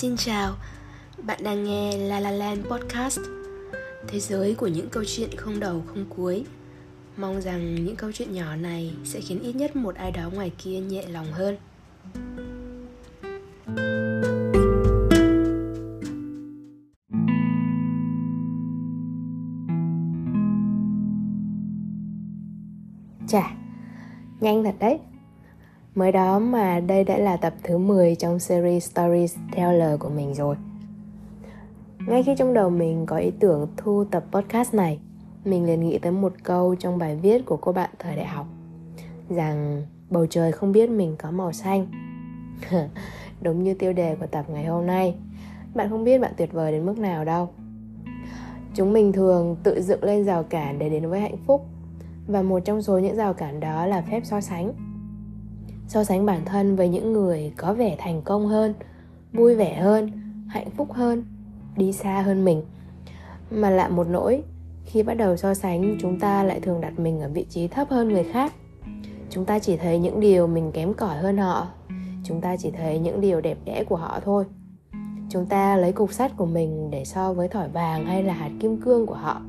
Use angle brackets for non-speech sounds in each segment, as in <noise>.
Xin chào, bạn đang nghe La La Land Podcast. Thế giới của những câu chuyện không đầu không cuối. Mong rằng những câu chuyện nhỏ này sẽ khiến ít nhất một ai đó ngoài kia nhẹ lòng hơn. Chà, nhanh thật đấy. Mới đó mà đây đã là tập thứ 10 trong series Stories theo lời của mình rồi. Ngay khi trong đầu mình có ý tưởng thu tập podcast này, Mình liền nghĩ tới một câu trong bài viết của cô bạn thời đại học, Rằng bầu trời không biết mình có màu xanh. <laughs> Đúng như tiêu đề của tập ngày hôm nay, Bạn không biết bạn tuyệt vời đến mức nào đâu. Chúng mình thường tự dựng lên rào cản để đến với hạnh phúc, Và một trong số những rào cản đó là phép so sánh so sánh bản thân với những người có vẻ thành công hơn, vui vẻ hơn, hạnh phúc hơn, đi xa hơn mình. Mà lạ một nỗi, khi bắt đầu so sánh, chúng ta lại thường đặt mình ở vị trí thấp hơn người khác. Chúng ta chỉ thấy những điều mình kém cỏi hơn họ, chúng ta chỉ thấy những điều đẹp đẽ của họ thôi. Chúng ta lấy cục sắt của mình để so với thỏi vàng hay là hạt kim cương của họ.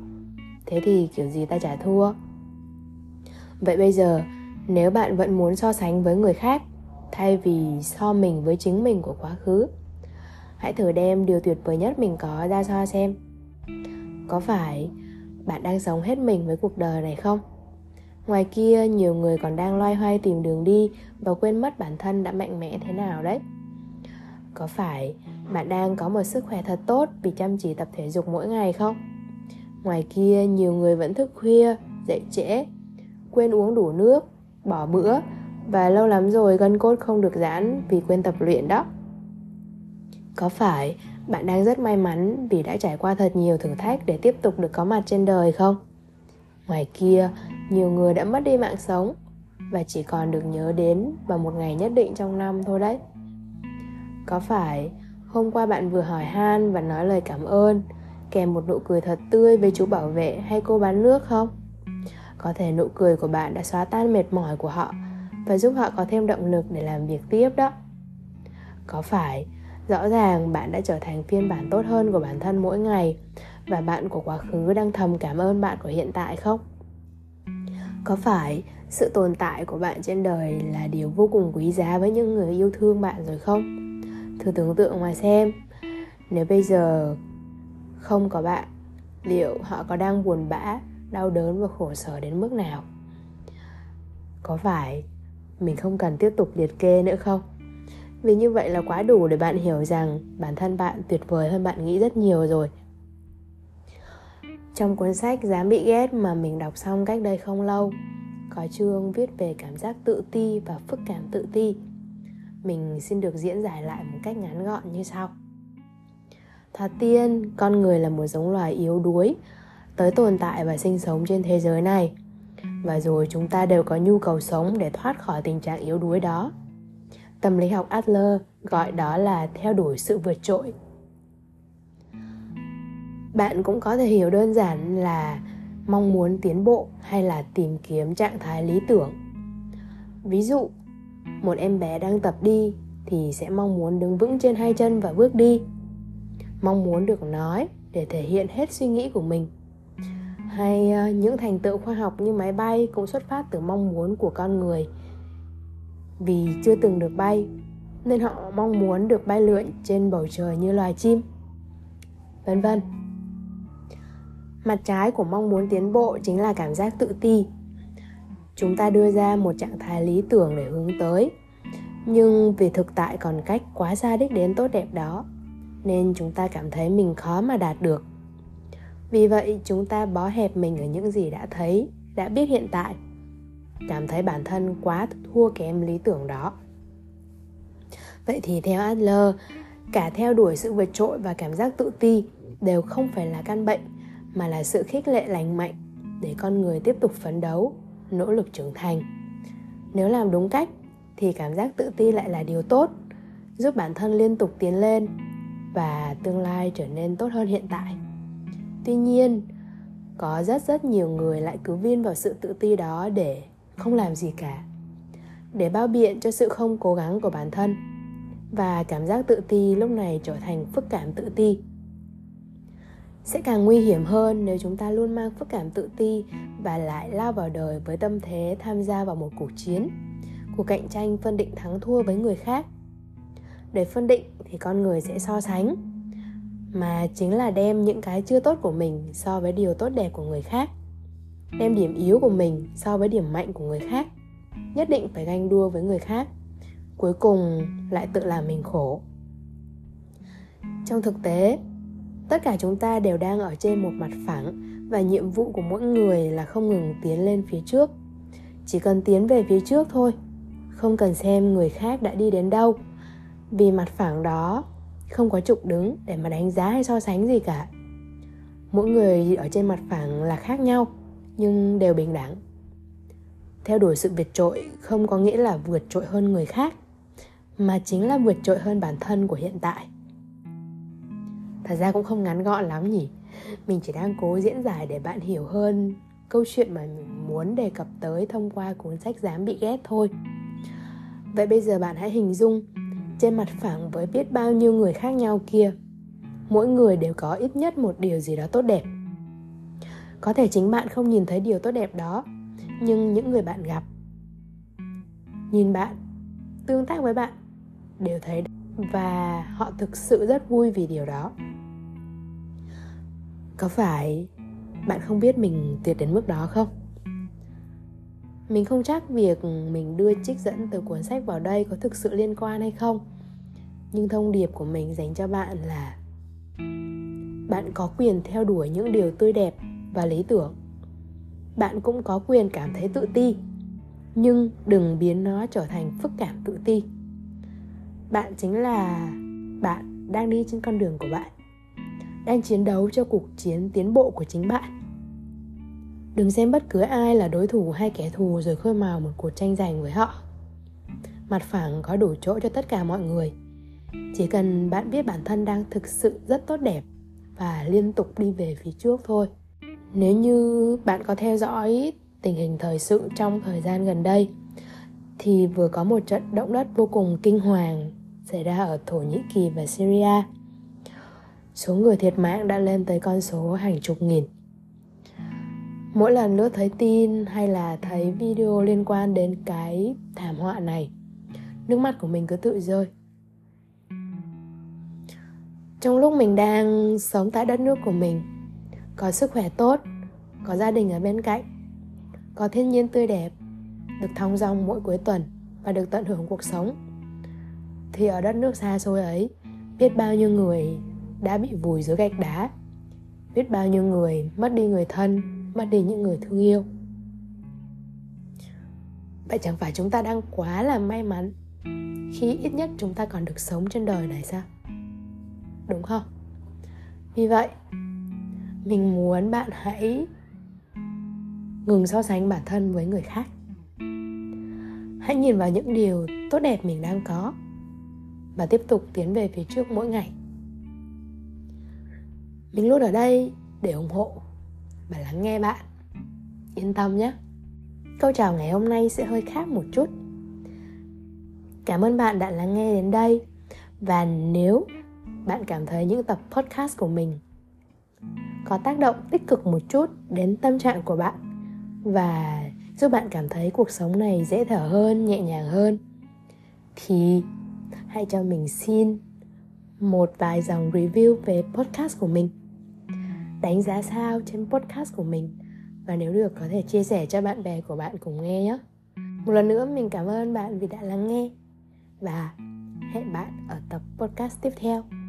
Thế thì kiểu gì ta trả thua? Vậy bây giờ nếu bạn vẫn muốn so sánh với người khác, thay vì so mình với chính mình của quá khứ, hãy thử đem điều tuyệt vời nhất mình có ra so xem. Có phải bạn đang sống hết mình với cuộc đời này không? Ngoài kia, nhiều người còn đang loay hoay tìm đường đi và quên mất bản thân đã mạnh mẽ thế nào đấy. Có phải bạn đang có một sức khỏe thật tốt vì chăm chỉ tập thể dục mỗi ngày không? Ngoài kia, nhiều người vẫn thức khuya, dậy trễ, quên uống đủ nước bỏ bữa. Và lâu lắm rồi gân cốt không được giãn vì quên tập luyện đó. Có phải bạn đang rất may mắn vì đã trải qua thật nhiều thử thách để tiếp tục được có mặt trên đời không? Ngoài kia, nhiều người đã mất đi mạng sống và chỉ còn được nhớ đến vào một ngày nhất định trong năm thôi đấy. Có phải hôm qua bạn vừa hỏi han và nói lời cảm ơn, kèm một nụ cười thật tươi với chú bảo vệ hay cô bán nước không? Có thể nụ cười của bạn đã xóa tan mệt mỏi của họ và giúp họ có thêm động lực để làm việc tiếp đó. Có phải, rõ ràng bạn đã trở thành phiên bản tốt hơn của bản thân mỗi ngày và bạn của quá khứ đang thầm cảm ơn bạn của hiện tại không? Có phải sự tồn tại của bạn trên đời là điều vô cùng quý giá với những người yêu thương bạn rồi không? Thử tưởng tượng mà xem, nếu bây giờ không có bạn, liệu họ có đang buồn bã đau đớn và khổ sở đến mức nào? Có phải mình không cần tiếp tục liệt kê nữa không? Vì như vậy là quá đủ để bạn hiểu rằng bản thân bạn tuyệt vời hơn bạn nghĩ rất nhiều rồi. Trong cuốn sách dám bị ghét mà mình đọc xong cách đây không lâu, có chương viết về cảm giác tự ti và phức cảm tự ti. Mình xin được diễn giải lại một cách ngắn gọn như sau. Thoạt tiên, con người là một giống loài yếu đuối tới tồn tại và sinh sống trên thế giới này. Và rồi chúng ta đều có nhu cầu sống để thoát khỏi tình trạng yếu đuối đó, tâm lý học adler gọi đó là theo đuổi sự vượt trội. Bạn cũng có thể hiểu đơn giản là mong muốn tiến bộ hay là tìm kiếm trạng thái lý tưởng. Ví dụ, một em bé đang tập đi thì sẽ mong muốn đứng vững trên hai chân và bước đi. Mong muốn được nói để thể hiện hết suy nghĩ của mình hay ờ, những thành tựu khoa học như máy bay cũng xuất phát từ mong muốn của con người. Vì chưa từng được bay, nên họ mong muốn được bay lượn trên bầu trời như loài chim, vân vân. Mặt trái của mong muốn tiến bộ chính là cảm giác tự ti. Chúng ta đưa ra một trạng thái lý tưởng để hướng tới, nhưng vì thực tại còn cách quá xa đích đến tốt đẹp đó, nên chúng ta cảm thấy mình khó mà đạt được vì vậy, chúng ta bó hẹp mình ở những gì đã thấy, đã biết hiện tại. Cảm thấy bản thân quá thua kém lý tưởng đó. Vậy thì theo adler, cả theo đuổi sự vượt trội và cảm giác tự ti đều không phải là căn bệnh, mà là sự khích lệ lành mạnh để con người tiếp tục phấn đấu, nỗ lực trưởng thành. Nếu làm đúng cách, thì cảm giác tự ti lại là điều tốt, giúp bản thân liên tục tiến lên và tương lai trở nên tốt hơn hiện tại tuy nhiên, có rất rất nhiều người lại cứ viên vào sự tự ti đó để không làm gì cả, để bao biện cho sự không cố gắng của bản thân. Và cảm giác tự ti lúc này trở thành phức cảm tự ti. Sẽ càng nguy hiểm hơn nếu chúng ta luôn mang phức cảm tự ti và lại lao vào đời với tâm thế tham gia vào một cuộc chiến, cuộc cạnh tranh phân định thắng thua với người khác. Để phân định thì con người sẽ so sánh mà chính là đem những cái chưa tốt của mình so với điều tốt đẹp của người khác. Đem điểm yếu của mình so với điểm mạnh của người khác. Nhất định phải ganh đua với người khác. Cuối cùng lại tự làm mình khổ. Trong thực tế, tất cả chúng ta đều đang ở trên một mặt phẳng và nhiệm vụ của mỗi người là không ngừng tiến lên phía trước. Chỉ cần tiến về phía trước thôi, không cần xem người khác đã đi đến đâu. Vì mặt phẳng đó không có trục đứng để mà đánh giá hay so sánh gì cả. Mỗi người ở trên mặt phẳng là khác nhau, nhưng đều bình đẳng. Theo đuổi sự vượt trội không có nghĩa là vượt trội hơn người khác, mà chính là vượt trội hơn bản thân của hiện tại. Thật ra cũng không ngắn gọn lắm nhỉ. Mình chỉ đang cố diễn giải để bạn hiểu hơn câu chuyện mà mình muốn đề cập tới thông qua cuốn sách dám bị ghét thôi. Vậy bây giờ bạn hãy hình dung trên mặt phẳng với biết bao nhiêu người khác nhau kia. Mỗi người đều có ít nhất một điều gì đó tốt đẹp. Có thể chính bạn không nhìn thấy điều tốt đẹp đó, nhưng những người bạn gặp, nhìn bạn, tương tác với bạn, đều thấy và họ thực sự rất vui vì điều đó. Có phải bạn không biết mình tuyệt đến mức đó không? Mình không chắc việc mình đưa trích dẫn từ cuốn sách vào đây có thực sự liên quan hay không. Nhưng thông điệp của mình dành cho bạn là bạn có quyền theo đuổi những điều tươi đẹp và lý tưởng. Bạn cũng có quyền cảm thấy tự ti, nhưng đừng biến nó trở thành phức cảm tự ti. Bạn chính là bạn đang đi trên con đường của bạn, đang chiến đấu cho cuộc chiến tiến bộ của chính bạn đừng xem bất cứ ai là đối thủ hay kẻ thù rồi khơi mào một cuộc tranh giành với họ mặt phẳng có đủ chỗ cho tất cả mọi người chỉ cần bạn biết bản thân đang thực sự rất tốt đẹp và liên tục đi về phía trước thôi nếu như bạn có theo dõi tình hình thời sự trong thời gian gần đây, thì vừa có một trận động đất vô cùng kinh hoàng xảy ra ở Thổ Nhĩ Kỳ và Syria. Số người thiệt mạng đã lên tới con số hàng chục nghìn. Mỗi lần lướt thấy tin hay là thấy video liên quan đến cái thảm họa này, nước mắt của mình cứ tự rơi. Trong lúc mình đang sống tại đất nước của mình, có sức khỏe tốt, có gia đình ở bên cạnh, có thiên nhiên tươi đẹp, được thong dong mỗi cuối tuần và được tận hưởng cuộc sống thì ở đất nước xa xôi ấy biết bao nhiêu người đã bị vùi dưới gạch đá biết bao nhiêu người mất đi người thân mà để những người thương yêu. Vậy chẳng phải chúng ta đang quá là may mắn khi ít nhất chúng ta còn được sống trên đời này sao? Đúng không? Vì vậy, mình muốn bạn hãy ngừng so sánh bản thân với người khác. Hãy nhìn vào những điều tốt đẹp mình đang có và tiếp tục tiến về phía trước mỗi ngày. Mình luôn ở đây để ủng hộ và lắng nghe bạn. Yên tâm nhé. Câu chào ngày hôm nay sẽ hơi khác một chút. Cảm ơn bạn đã lắng nghe đến đây. Và nếu bạn cảm thấy những tập podcast của mình có tác động tích cực một chút đến tâm trạng của bạn và giúp bạn cảm thấy cuộc sống này dễ thở hơn, nhẹ nhàng hơn, thì hãy cho mình xin một vài dòng review về podcast của mình đánh giá sao trên podcast của mình? Và nếu được, có thể chia sẻ cho bạn bè của bạn cùng nghe nhé. Một lần nữa, mình cảm ơn bạn vì đã lắng nghe. Và hẹn bạn ở tập podcast tiếp theo.